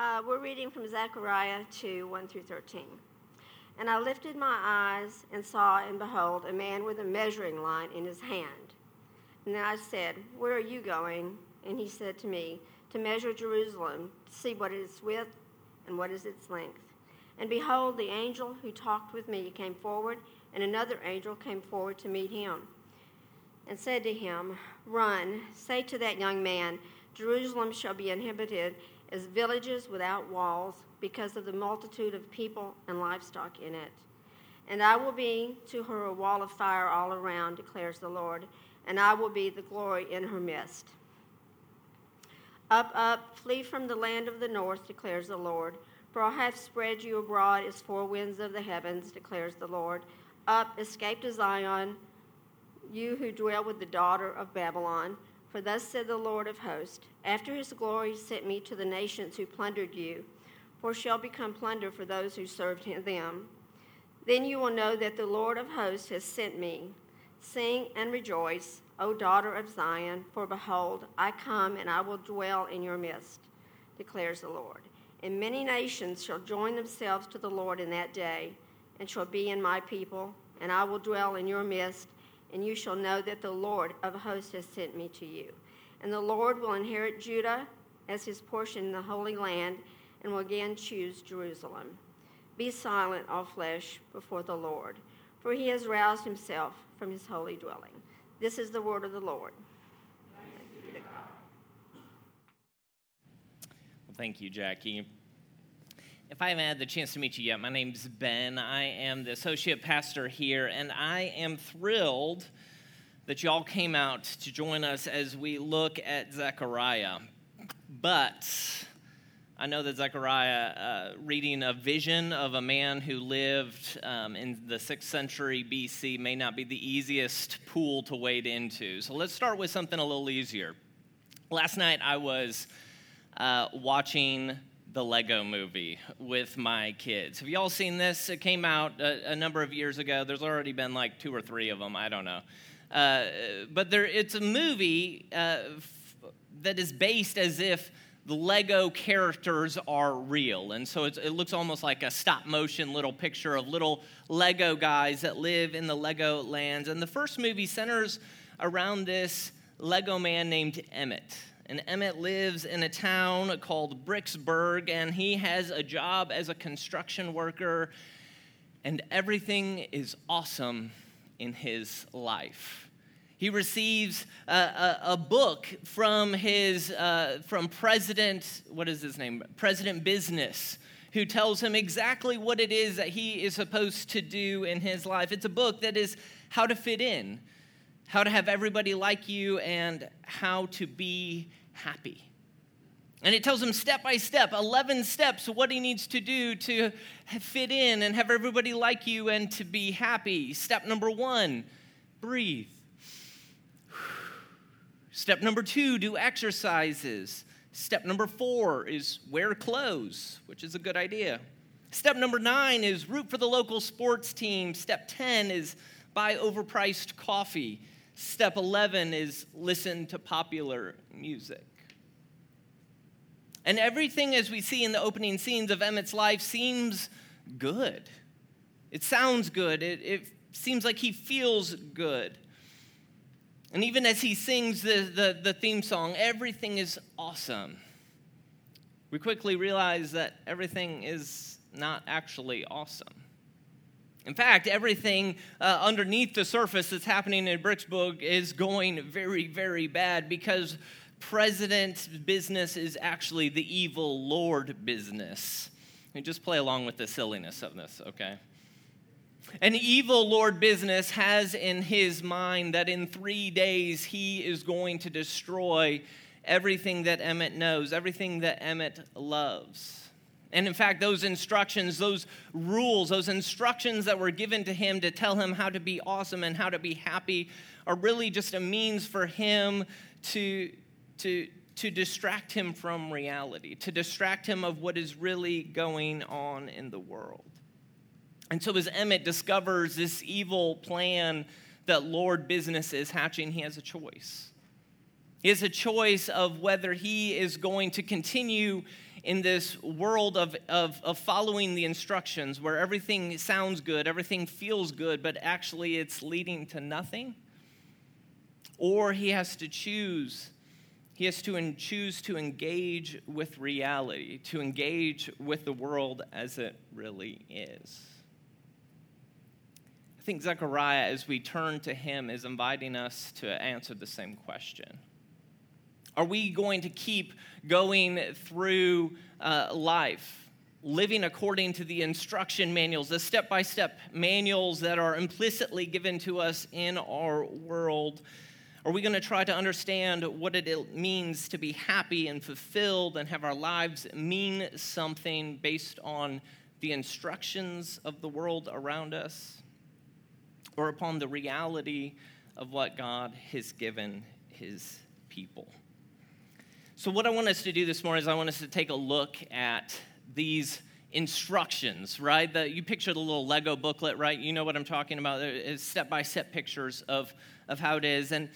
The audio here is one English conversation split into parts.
Uh, we're reading from Zechariah 2 1 through 13. And I lifted my eyes and saw, and behold, a man with a measuring line in his hand. And then I said, Where are you going? And he said to me, To measure Jerusalem, to see what its width and what is its length. And behold, the angel who talked with me came forward, and another angel came forward to meet him, and said to him, Run, say to that young man, Jerusalem shall be inhabited as villages without walls because of the multitude of people and livestock in it. And I will be to her a wall of fire all around, declares the Lord, and I will be the glory in her midst. Up, up, flee from the land of the north, declares the Lord. For I have spread you abroad as four winds of the heavens, declares the Lord. Up, escape to Zion, you who dwell with the daughter of Babylon. For thus said the Lord of hosts After his glory sent me to the nations who plundered you, for shall become plunder for those who served them. Then you will know that the Lord of hosts has sent me. Sing and rejoice, O daughter of Zion, for behold, I come and I will dwell in your midst, declares the Lord. And many nations shall join themselves to the Lord in that day, and shall be in my people, and I will dwell in your midst and you shall know that the Lord of hosts has sent me to you. And the Lord will inherit Judah as his portion in the Holy Land, and will again choose Jerusalem. Be silent, all flesh, before the Lord, for he has roused himself from his holy dwelling. This is the word of the Lord. Well, thank you, Jackie. If I haven't had the chance to meet you yet, my name's Ben. I am the associate pastor here, and I am thrilled that y'all came out to join us as we look at Zechariah. But I know that Zechariah, uh, reading a vision of a man who lived um, in the 6th century BC, may not be the easiest pool to wade into. So let's start with something a little easier. Last night I was uh, watching the Lego movie with my kids. Have you all seen this? It came out a, a, number of years ago. There's already been like two or three of them. I don't know. Uh, but there, it's a movie uh, f- that is based as if the Lego characters are real. And so it looks almost like a stop motion little picture of little Lego guys that live in the Lego lands. And the first movie centers around this Lego man named Emmett and Emmett lives in a town called Bricksburg, and he has a job as a construction worker, and everything is awesome in his life. He receives a, a, a book from his uh, from President, what is his name? President Business, who tells him exactly what it is that he is supposed to do in his life. It's a book that is how to fit in how to have everybody like you, and how to be happy. And it tells him step by step, 11 steps, what he needs to do to fit in and have everybody like you and to be happy. Step number one, breathe. Step number two, do exercises. Step number four is wear clothes, which is a good idea. Step number nine is root for the local sports team. Step 10 is buy overpriced coffee. Step 11 is listen to popular music. And everything, as we see in the opening scenes of Emmett's life, seems good. It sounds good. It, it seems like he feels good. And even as he sings the, the, the theme song, everything is awesome. We quickly realize that everything is not actually awesome. In fact, everything uh, underneath the surface that's happening in Bricksburg is going very, very bad because President's business is actually the evil Lord business. And just play along with the silliness of this, okay? An evil Lord business has in his mind that in three days he is going to destroy everything that Emmett knows, everything that Emmett loves. And in fact, those instructions, those rules, those instructions that were given to him to tell him how to be awesome and how to be happy are really just a means for him to, to, to distract him from reality, to distract him of what is really going on in the world. And so, as Emmett discovers this evil plan that Lord Business is hatching, he has a choice. He has a choice of whether he is going to continue in this world of, of, of following the instructions where everything sounds good, everything feels good, but actually it's leading to nothing. Or he has to choose he has to choose to engage with reality, to engage with the world as it really is. I think Zechariah, as we turn to him, is inviting us to answer the same question. Are we going to keep going through uh, life, living according to the instruction manuals, the step by step manuals that are implicitly given to us in our world? Are we going to try to understand what it means to be happy and fulfilled and have our lives mean something based on the instructions of the world around us or upon the reality of what God has given his people? So, what I want us to do this morning is I want us to take a look at these instructions, right? The, you picture the little Lego booklet, right? You know what I'm talking about. It's step by step pictures of, of how it is. And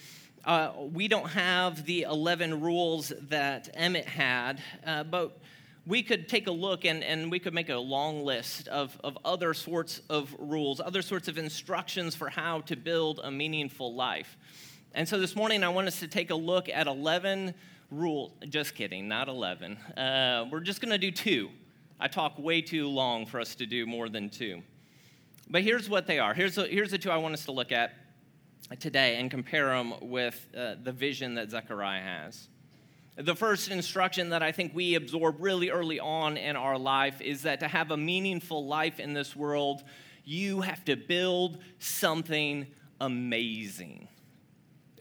uh, we don't have the 11 rules that Emmett had, uh, but we could take a look and, and we could make a long list of, of other sorts of rules, other sorts of instructions for how to build a meaningful life. And so this morning, I want us to take a look at 11 rules. Just kidding, not 11. Uh, we're just going to do two. I talk way too long for us to do more than two. But here's what they are. Here's, a, here's the two I want us to look at today and compare them with uh, the vision that Zechariah has. The first instruction that I think we absorb really early on in our life is that to have a meaningful life in this world, you have to build something amazing.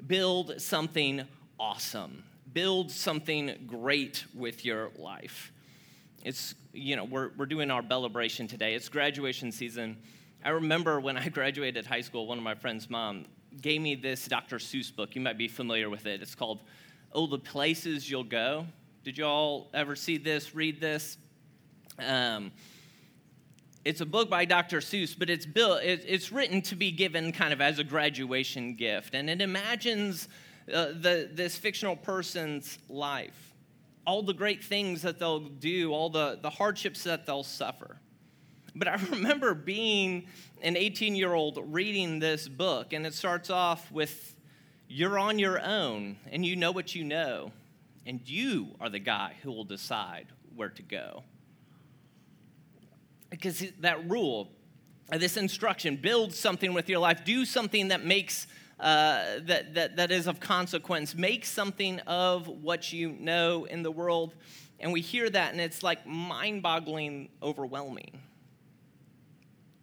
Build something awesome. Build something great with your life. It's you know we're, we're doing our celebration today. It's graduation season. I remember when i graduated high school one of my friends mom gave me this dr seuss book. You might be familiar with it. It's called oh the places you'll go. Did you all ever see this read this? Um, it's a book by dr seuss but it's built it's written to be given kind of as a graduation gift and it imagines uh, the, this fictional person's life all the great things that they'll do, all the, the hardships that they'll suffer. But I remember being an 18 year old reading this book, and it starts off with You're on your own, and you know what you know, and you are the guy who will decide where to go. Because that rule, this instruction, build something with your life, do something that makes uh, that, that, that is of consequence. Make something of what you know in the world. And we hear that, and it's like mind boggling, overwhelming.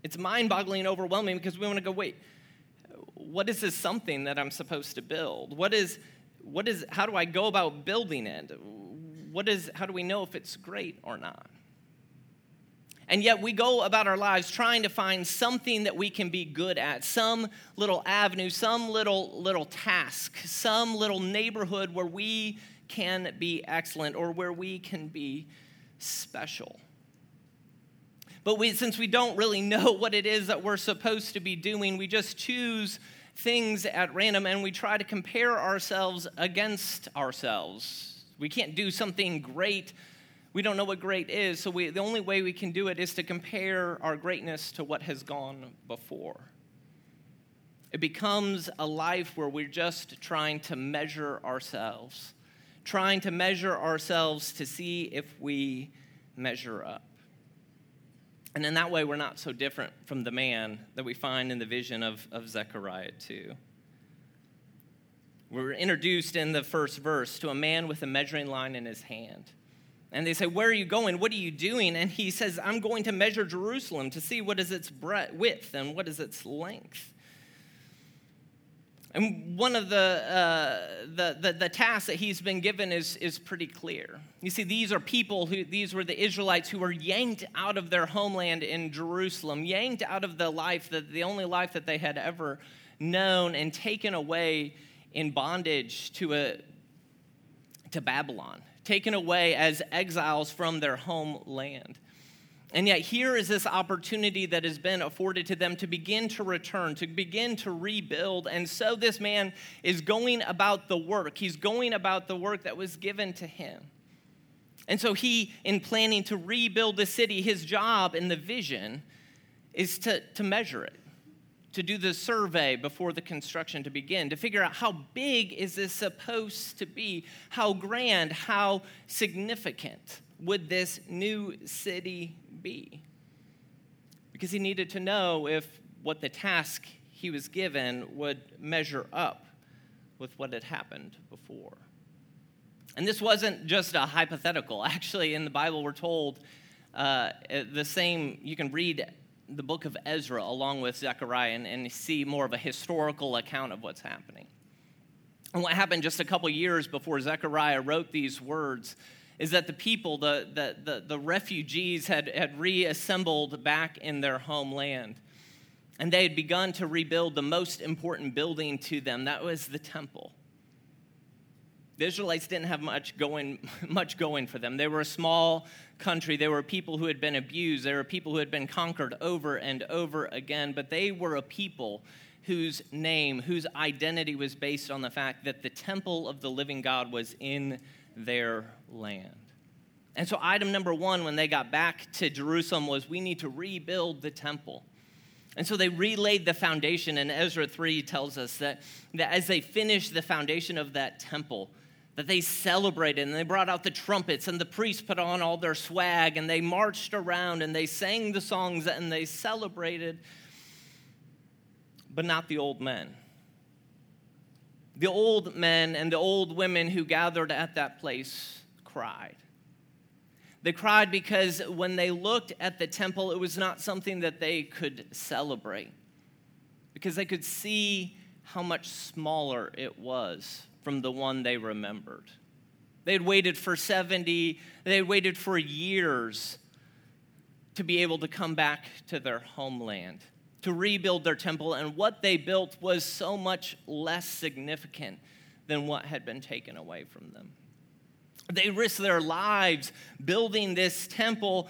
It's mind boggling, overwhelming because we want to go, wait, what is this something that I'm supposed to build? What is, what is, how do I go about building it? What is, how do we know if it's great or not? And yet we go about our lives trying to find something that we can be good at, some little avenue, some little little task, some little neighborhood where we can be excellent or where we can be special. But we, since we don't really know what it is that we're supposed to be doing, we just choose things at random and we try to compare ourselves against ourselves. We can't do something great we don't know what great is, so we, the only way we can do it is to compare our greatness to what has gone before. It becomes a life where we're just trying to measure ourselves, trying to measure ourselves to see if we measure up. And in that way, we're not so different from the man that we find in the vision of, of Zechariah 2. We're introduced in the first verse to a man with a measuring line in his hand. And they say, Where are you going? What are you doing? And he says, I'm going to measure Jerusalem to see what is its breadth, width and what is its length. And one of the, uh, the, the, the, tasks that he's been given is, is pretty clear. You see, these are people who, these were the Israelites who were yanked out of their homeland in Jerusalem, yanked out of the life, that, the only life that they had ever known, and taken away in bondage to, a, to Babylon taken away as exiles from their homeland. And yet, here is this opportunity that has been afforded to them to begin to return, to begin to rebuild. And so, this man is going about the work. He's going about the work that was given to him. And so he, in planning to rebuild the city, his job and the vision is to, to measure it, to do the survey before the construction to begin, to figure out how big is this supposed to be, how grand, how significant would this new city be? Because he needed to know if what the task he was given would measure up with what had happened before. And this wasn't just a hypothetical. Actually, in the Bible, we're told uh, the same, you can read the book of Ezra along with Zechariah and, and see more of a historical account of what's happening. And what happened just a couple years before Zechariah wrote these words is that the people, the, the, the, the, refugees, had, had reassembled back in their homeland. And they had begun to rebuild the most important building to them that was the temple. The Israelites didn't have much going, much going for them. They were a small country. They were people who had been abused. They were people who had been conquered over and over again. But they were a people whose name, whose identity was based on the fact that the temple of the living God was in their land. And so, item number one when they got back to Jerusalem was we need to rebuild the temple. And so they relaid the foundation, and Ezra 3 tells us that, that as they finished the foundation of that temple, that they celebrated and they brought out the trumpets and the priests put on all their swag and they marched around and they sang the songs and they celebrated, but not the old men. The old men and the old women who gathered at that place cried. They cried because when they looked at the temple, it was not something that they could celebrate because they could see how much smaller it was from the one they remembered. They had waited for 70, they had waited for years to be able to come back to their homeland, to rebuild their temple, and what they built was so much less significant than what had been taken away from them. They risked their lives building this temple,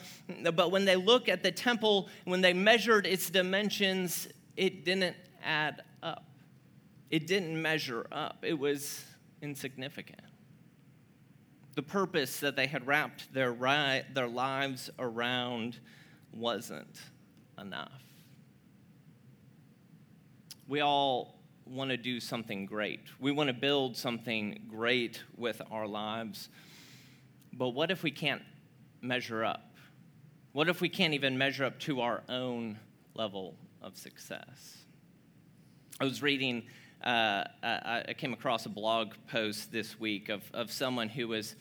but when they look at the temple, when they measured its dimensions, it didn't add up. It didn't measure up. It was insignificant. The purpose that they had wrapped their, ri- their lives around wasn't enough. We all want to do something great. We want to build something great with our lives. But what if we can't measure up? What if we can't even measure up to our own level of success? I was reading uh, I, came across a blog post this week of, of someone who was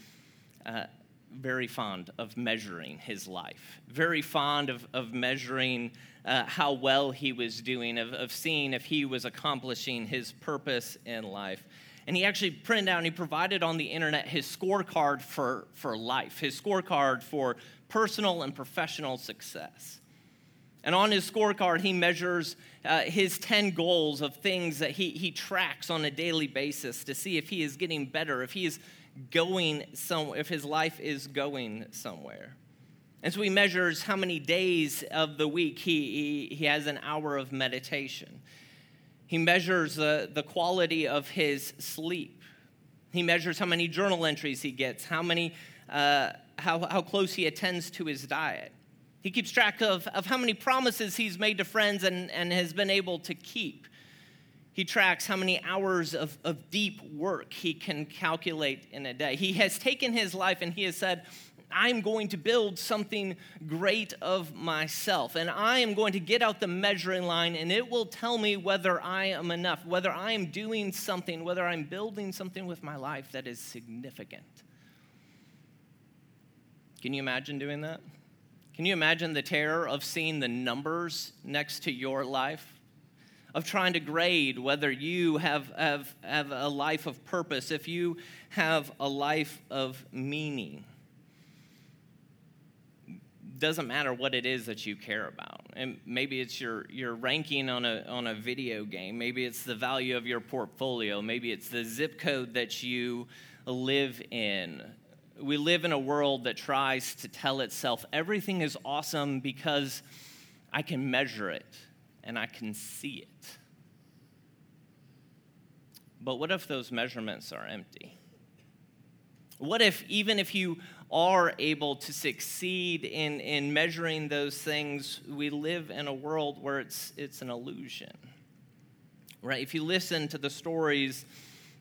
uh, very fond of measuring his life, very fond of, of measuring uh, how well he was doing, of, of seeing if he was accomplishing his purpose in life. And he actually printed out and he provided on the internet his scorecard for, for life, his scorecard for personal and professional success. And on his scorecard, he measures uh, his 10 goals of things that he, he tracks on a daily basis to see if he is getting better, if he is going somewhere, if his life is going somewhere. And so he measures how many days of the week he, he, he has an hour of meditation. He measures uh, the quality of his sleep. He measures how many journal entries he gets, how, many, uh, how, how close he attends to his diet. He keeps track of, of how many promises he's made to friends and, and has been able to keep. He tracks how many hours of, of deep work he can calculate in a day. He has taken his life and he has said, I'm going to build something great of myself, and I am going to get out the measuring line, and it will tell me whether I am enough, whether I am doing something, whether I'm building something with my life that is significant. Can you imagine doing that? Can you imagine the terror of seeing the numbers next to your life? Of trying to grade whether you have, have, have a life of purpose, if you have a life of meaning. Doesn't matter what it is that you care about. And maybe it's your, your ranking on a, on a video game. Maybe it's the value of your portfolio. Maybe it's the zip code that you live in we live in a world that tries to tell itself everything is awesome because I can measure it and I can see it. But what if those measurements are empty? What if, even if you are able to succeed in, in measuring those things, we live in a world where it's, it's an illusion? Right? If you listen to the stories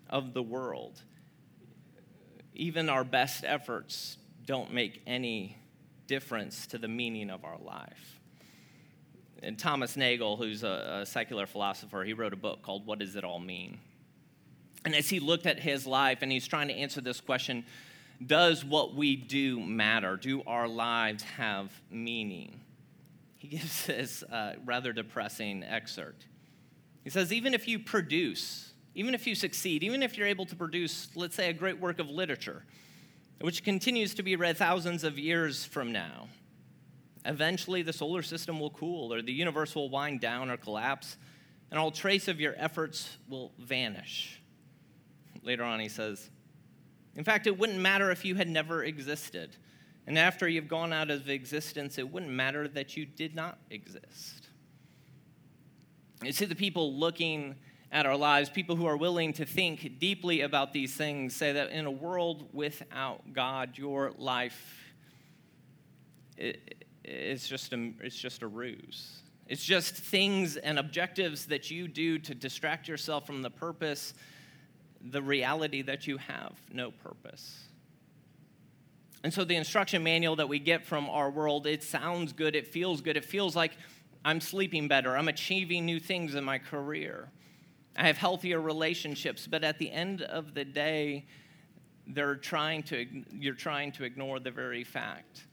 of the world, even our best efforts don't make any difference to the meaning of our life. And Thomas Nagel, who's a, a secular philosopher, he wrote a book called What Does It All Mean? And as he looked at his life and he's trying to answer this question, does what we do matter? Do our lives have meaning? He gives this uh, rather depressing excerpt. He says, even if you produce, even if you succeed, even if you're able to produce, let's say, a great work of literature, which continues to be read thousands of years from now, eventually the solar system will cool, or the universe will wind down or collapse, and all trace of your efforts will vanish. Later on, he says, In fact, it wouldn't matter if you had never existed. And after you've gone out of existence, it wouldn't matter that you did not exist. You see, the people looking at our lives, people who are willing to think deeply about these things, say that in a world without God, your life is just a, it's just a ruse. It's just things and objectives that you do to distract yourself from the purpose the reality that you have no purpose. And so the instruction manual that we get from our world, it sounds good, it feels good, it feels like I'm sleeping better, I'm achieving new things in my career. I have healthier relationships, but at the end of the day, they're trying to, you're trying to ignore the very fact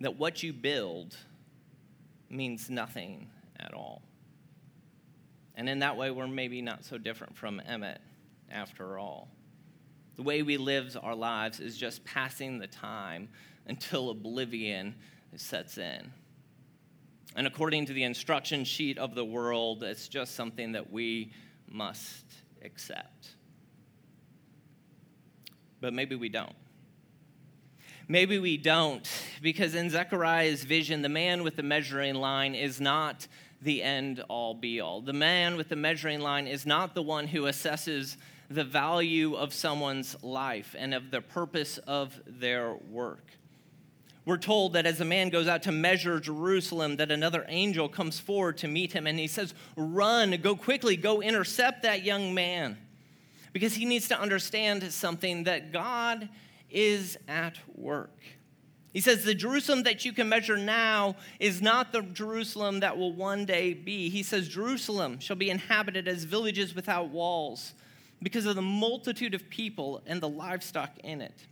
that what you build means nothing at all. And in that way, we're maybe not so different from Emmett after all. The way we live our lives is just passing the time until oblivion sets in. And according to the instruction sheet of the world, it's just something that we must accept. But maybe we don't. Maybe we don't, because in Zechariah's vision, the man with the measuring line is not the end all be all. The man with the measuring line is not the one who assesses the value of someone's life and of the purpose of their work. We're told that as a man goes out to measure Jerusalem, that another angel comes forward to meet him and he says, Run, go quickly, go intercept that young man. Because he needs to understand something that God is at work. He says, The Jerusalem that you can measure now is not the Jerusalem that will one day be. He says, Jerusalem shall be inhabited as villages without walls because of the multitude of people and the livestock in it.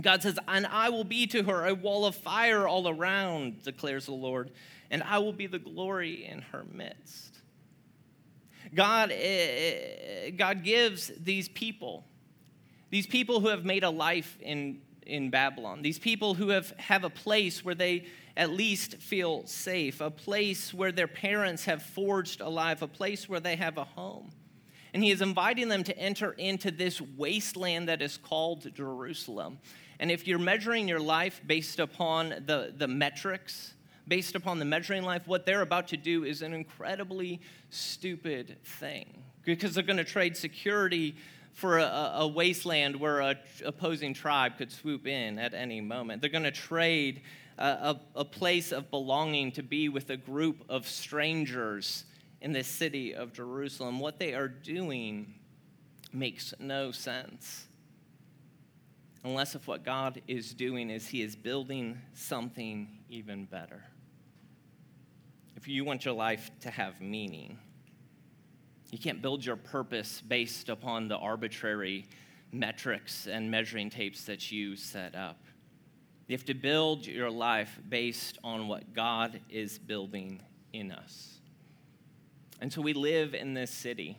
God says, And I will be to her a wall of fire all around, declares the Lord, and I will be the glory in her midst. God, eh, eh, God gives these people, these people who have made a life in in Babylon. These people who have, have a place where they at least feel safe, a place where their parents have forged a life, a place where they have a home. And he is inviting them to enter into this wasteland that is called Jerusalem. And if you're measuring your life based upon the, the metrics, based upon the measuring life, what they're about to do is an incredibly stupid thing because they're going to trade security for a, a wasteland where a opposing tribe could swoop in at any moment. They're going to trade a, a, a place of belonging to be with a group of strangers in the city of Jerusalem. What they are doing makes no sense. Unless if what God is doing is He is building something even better. If you want your life to have meaning, you can't build your purpose based upon the arbitrary metrics and measuring tapes that you set up. You have to build your life based on what God is building in us. And so we live in this city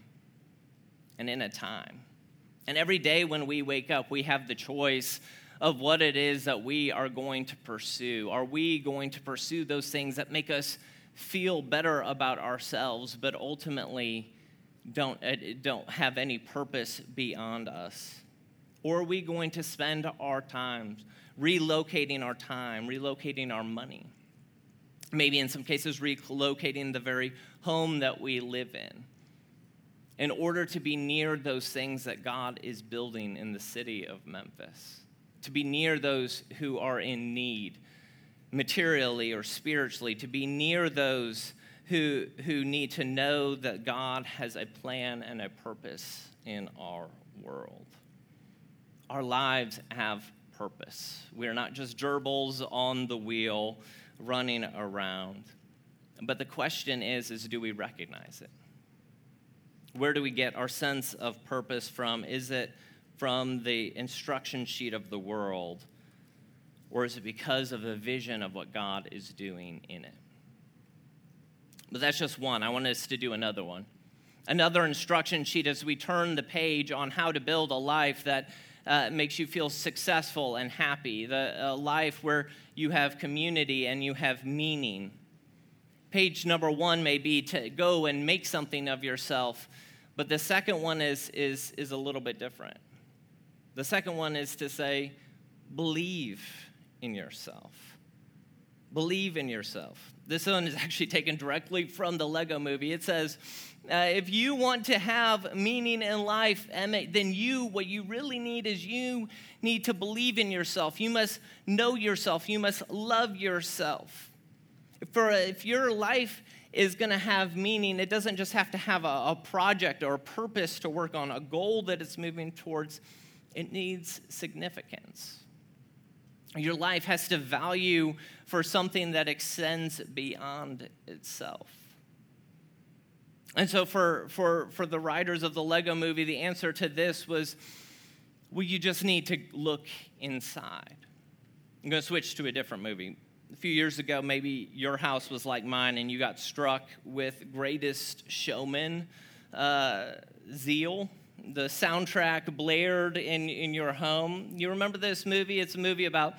and in a time. And every day when we wake up, we have the choice of what it is that we are going to pursue. Are we going to pursue those things that make us feel better about ourselves, but ultimately don't, uh, don't have any purpose beyond us? Or are we going to spend our time relocating our time, relocating our money? Maybe in some cases, relocating the very home that we live in. in order to be near those things that God is building in the city of Memphis, to be near those who are in need, materially or spiritually, to be near those who, who need to know that God has a plan and a purpose in our world. Our lives have purpose. We are not just gerbils on the wheel running around. But the question is, is do we recognize it? Where do we get our sense of purpose from? Is it from the instruction sheet of the world? Or is it because of the vision of what God is doing in it? But that's just one. I want us to do another one. Another instruction sheet as we turn the page on how to build a life that uh, makes you feel successful and happy, the, a life where you have community and you have meaning. Page number one may be to go and make something of yourself, but the second one is, is, is a little bit different. The second one is to say, believe in yourself. Believe in yourself. This one is actually taken directly from the Lego movie. It says, uh, if you want to have meaning in life, then you, what you really need is you need to believe in yourself. You must know yourself. You must love yourself. For if your life is going to have meaning, it doesn't just have to have a, a project or a purpose to work on, a goal that it's moving towards. It needs significance. Your life has to value for something that extends beyond itself. And so, for, for, for the writers of the Lego movie, the answer to this was well, you just need to look inside. I'm going to switch to a different movie. A few years ago, maybe your house was like mine and you got struck with Greatest Showman uh, zeal. The soundtrack blared in, in your home. You remember this movie? It's a movie about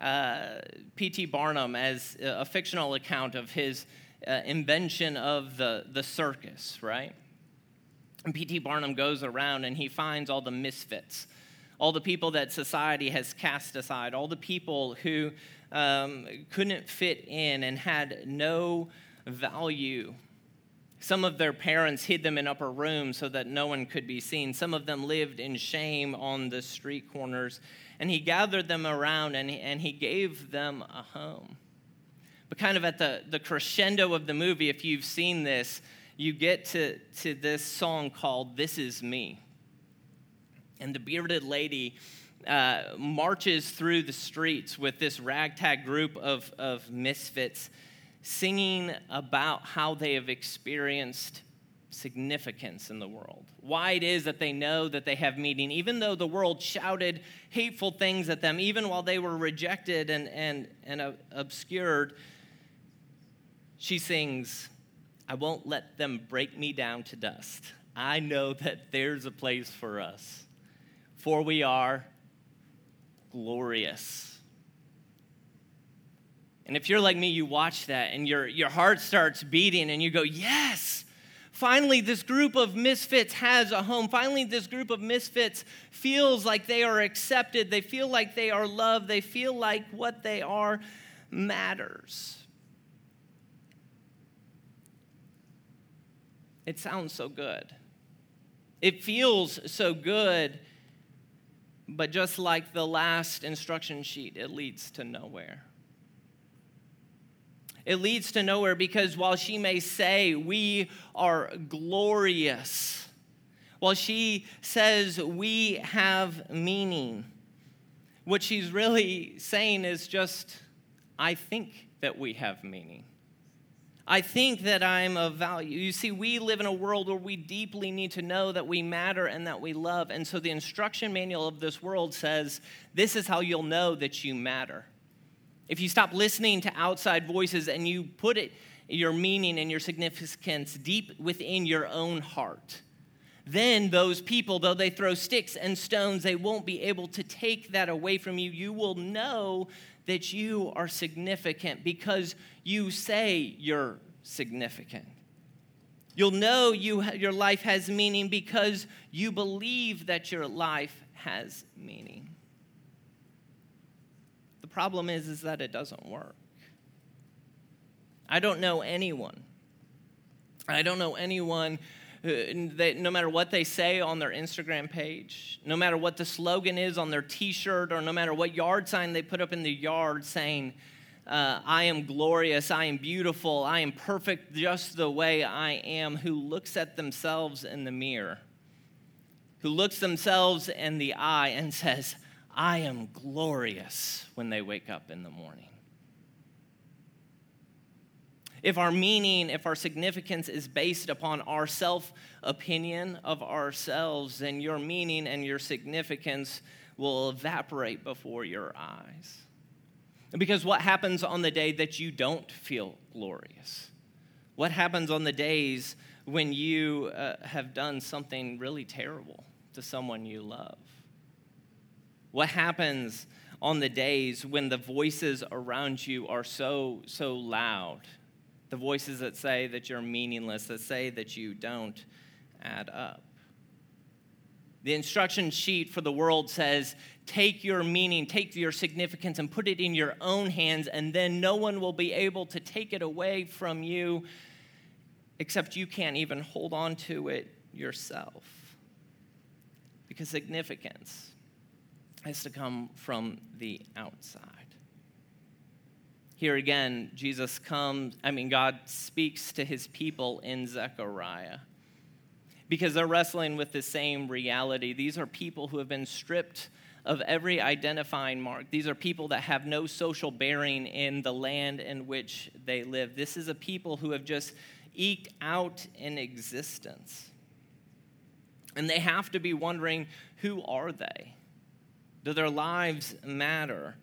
uh, P.T. Barnum as a fictional account of his uh, invention of the, the circus, right? And P.T. Barnum goes around and he finds all the misfits, all the people that society has cast aside, all the people who um, couldn't fit in and had no value. Some of their parents hid them in upper rooms so that no one could be seen. Some of them lived in shame on the street corners. And he gathered them around and and he gave them a home. But kind of at the, the crescendo of the movie, if you've seen this, you get to, to this song called This Is Me. And the bearded lady uh, marches through the streets with this ragtag group of, of misfits singing about how they have experienced significance in the world. Why it is that they know that they have meaning, even though the world shouted hateful things at them, even while they were rejected and, and, and uh, obscured, she sings, I won't let them break me down to dust. I know that there's a place for us, for we are glorious. And if you're like me, you watch that and your, your heart starts beating and you go, Yes, finally, this group of misfits has a home. Finally, this group of misfits feels like they are accepted. They feel like they are loved. They feel like what they are matters. It sounds so good. It feels so good, but just like the last instruction sheet, it leads to nowhere. It leads to nowhere because while she may say, We are glorious, while she says, We have meaning, what she's really saying is just, I think that we have meaning. I think that I'm of value. You see, we live in a world where we deeply need to know that we matter and that we love. And so the instruction manual of this world says this is how you'll know that you matter. If you stop listening to outside voices and you put it, your meaning and your significance deep within your own heart, then those people, though they throw sticks and stones, they won't be able to take that away from you. You will know that you are significant because you say you're significant. You'll know you, your life has meaning because you believe that your life has meaning. The problem is, is that it doesn't work. I don't know anyone. I don't know anyone they, no matter what they say on their Instagram page, no matter what the slogan is on their t shirt, or no matter what yard sign they put up in the yard saying, uh, I am glorious, I am beautiful, I am perfect just the way I am, who looks at themselves in the mirror, who looks themselves in the eye and says, I am glorious when they wake up in the morning. If our meaning, if our significance is based upon our self opinion of ourselves, then your meaning and your significance will evaporate before your eyes. Because what happens on the day that you don't feel glorious? What happens on the days when you uh, have done something really terrible to someone you love? What happens on the days when the voices around you are so, so loud? The voices that say that you're meaningless, that say that you don't add up. The instruction sheet for the world says take your meaning, take your significance, and put it in your own hands, and then no one will be able to take it away from you except you can't even hold on to it yourself. Because significance has to come from the outside. Here again, Jesus comes, I mean, God speaks to his people in Zechariah because they're wrestling with the same reality. These are people who have been stripped of every identifying mark. These are people that have no social bearing in the land in which they live. This is a people who have just eked out an existence. And they have to be wondering who are they? Do their lives matter?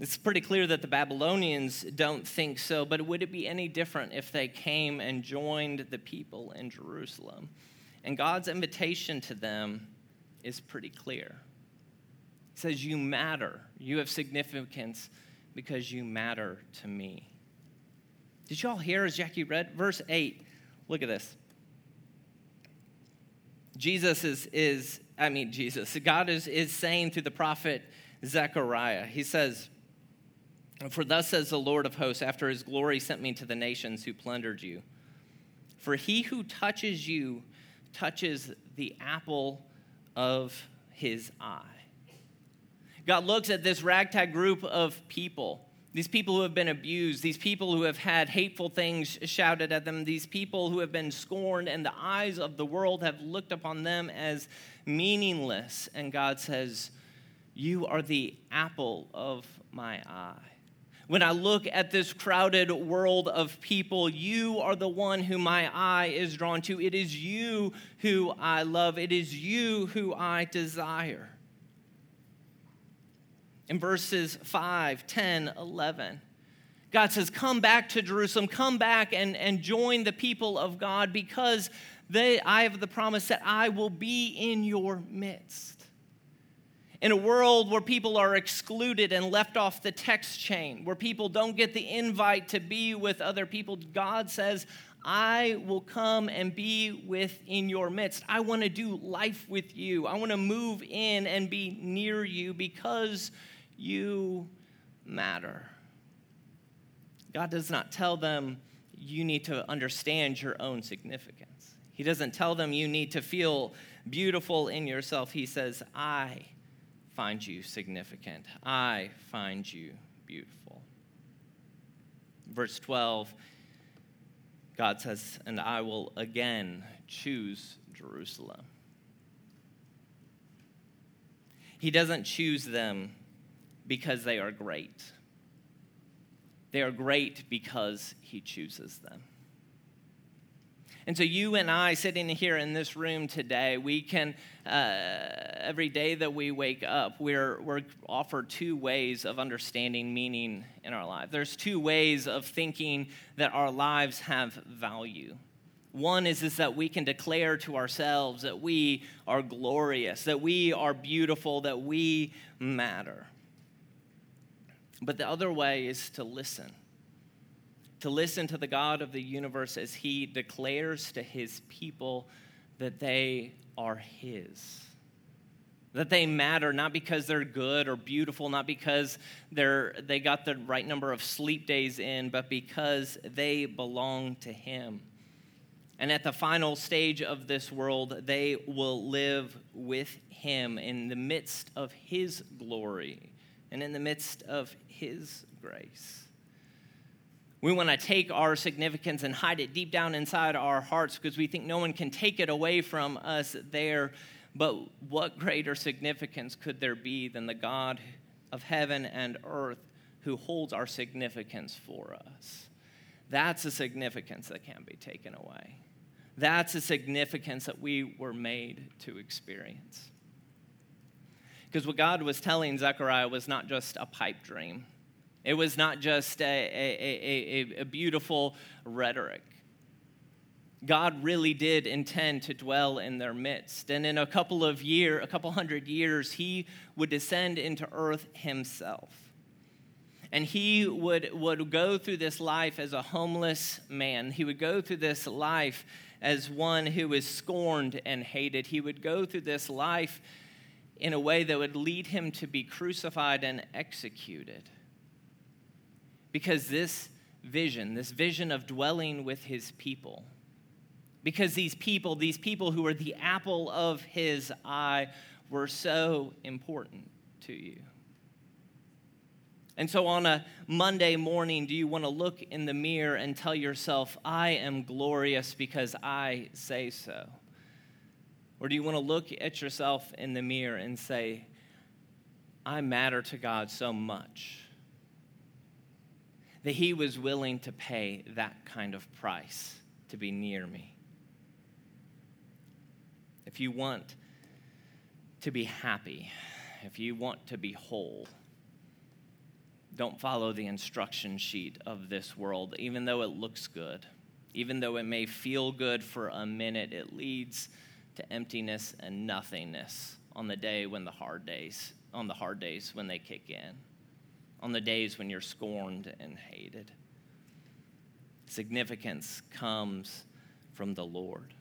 It's pretty clear that the Babylonians don't think so, but would it be any different if they came and joined the people in Jerusalem? And God's invitation to them is pretty clear. He says, You matter. You have significance because you matter to me. Did y'all hear as Jackie read? Verse 8. Look at this. Jesus is, is I mean, Jesus, God is, is saying through the prophet Zechariah, He says, For thus says the Lord of hosts, after his glory sent me to the nations who plundered you. For he who touches you touches the apple of his eye. God looks at this ragtag group of people these people who have been abused, these people who have had hateful things shouted at them, these people who have been scorned, and the eyes of the world have looked upon them as meaningless. And God says, You are the apple of my eye. When I look at this crowded world of people, you are the one who my eye is drawn to. It is you who I love, it is you who I desire in verses 5, 10, 11. God says, Come back to Jerusalem, come back and, and join the people of God because they, I have the promise that I will be in your midst. In a world where people are excluded and left off the text chain, where people don't get the invite to be with other people, God says, I will come and be within your midst. I want to do life with you. I want to move in and be near you because you matter. God does not tell them you need to understand your own significance. He doesn't tell them you need to feel beautiful in yourself. He says, I find you significant. I find you beautiful. Verse 12, God says, And I will again choose Jerusalem. He doesn't choose them because they are great. They are great because He chooses them. And so, you and I, sitting here in this room today, we can, uh, every day that we wake up, we're, we're offered two ways of understanding meaning in our life. There's two ways of thinking that our lives have value. One is, is that we can declare to ourselves that we are glorious, that we are beautiful, that we matter. But the other way is to listen. To listen to the God of the universe as he declares to his people that they are his. That they matter not because they're good or beautiful, not because they're, they got the right number of sleep days in, but because they belong to him. And at the final stage of this world, they will live with him in the midst of his glory and in the midst of his grace. We want to take our significance and hide it deep down inside our hearts because we think no one can take it away from us there. But what greater significance could there be than the God of heaven and earth who holds our significance for us? That's a significance that can't be taken away. That's a significance that we were made to experience. Because what God was telling Zechariah was not just a pipe dream, it was not just a, a, a, a, beautiful rhetoric. God really did intend to dwell in their midst. And in a couple of years, a couple hundred years, he would descend into earth himself. And he would, would go through this life as a homeless man. He would go through this life as one who is scorned and hated. He would go through this life in a way that would lead him to be crucified and executed. Because this vision, this vision of dwelling with his people, because these people, these people who are the apple of his eye, were so important to you. And so on a Monday morning, do you want to look in the mirror and tell yourself, I am glorious because I say so? Or do you want to look at yourself in the mirror and say, I matter to God so much that He was willing to pay that kind of price to be near me? If you want to be happy, if you want to be whole, don't follow the instruction sheet of this world, even though it looks good. Even though it may feel good for a minute, it leads to emptiness and nothingness on the day when the hard days, on the hard days when they kick in, on the days when you're scorned and hated. Significance comes from the Lord,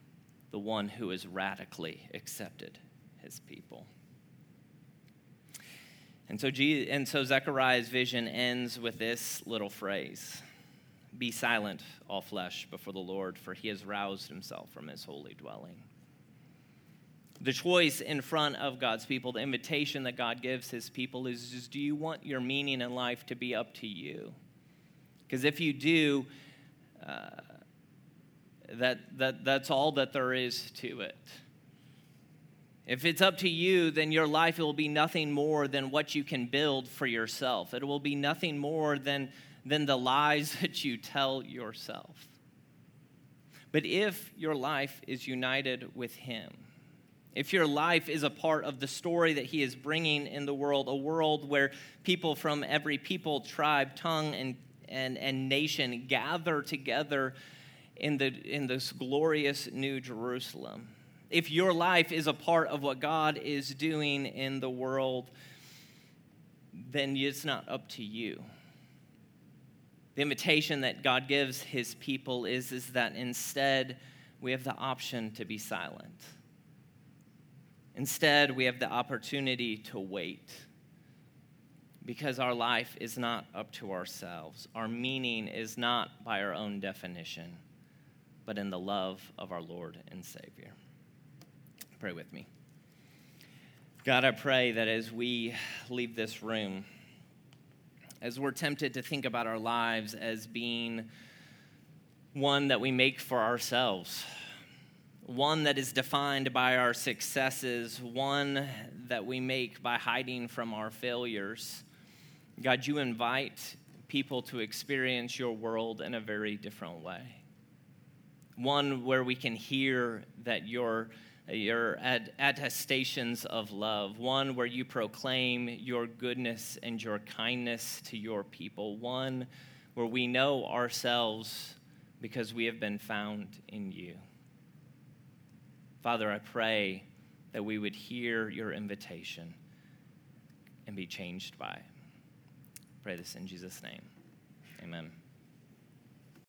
the one who has radically accepted his people. And so, and so Zechariah's vision ends with this little phrase Be silent, all flesh, before the Lord, for he has roused himself from his holy dwelling the choice in front of God's people, the invitation that God gives his people is just do you want your meaning in life to be up to you? Because if you do, uh, that, that, that's all that there is to it. If it's up to you, then your life will be nothing more than what you can build for yourself. It will be nothing more than, than the lies that you tell yourself. But if your life is united with Him, if your life is a part of the story that he is bringing in the world, a world where people from every people, tribe, tongue, and, and, and nation gather together in, the, in this glorious new Jerusalem. If your life is a part of what God is doing in the world, then it's not up to you. The invitation that God gives his people is, is that instead we have the option to be silent Instead, we have the opportunity to wait because our life is not up to ourselves. Our meaning is not by our own definition, but in the love of our Lord and Savior. Pray with me. God, I pray that as we leave this room, as we're tempted to think about our lives as being one that we make for ourselves, one that is defined by our successes, one that we make by hiding from our failures. God, you invite people to experience your world in a very different way. One where we can hear that your, your attestations of love, one where you proclaim your goodness and your kindness to your people, one where we know ourselves because we have been found in you. Father, I pray that we would hear your invitation and be changed by it. Pray this in Jesus' name. Amen.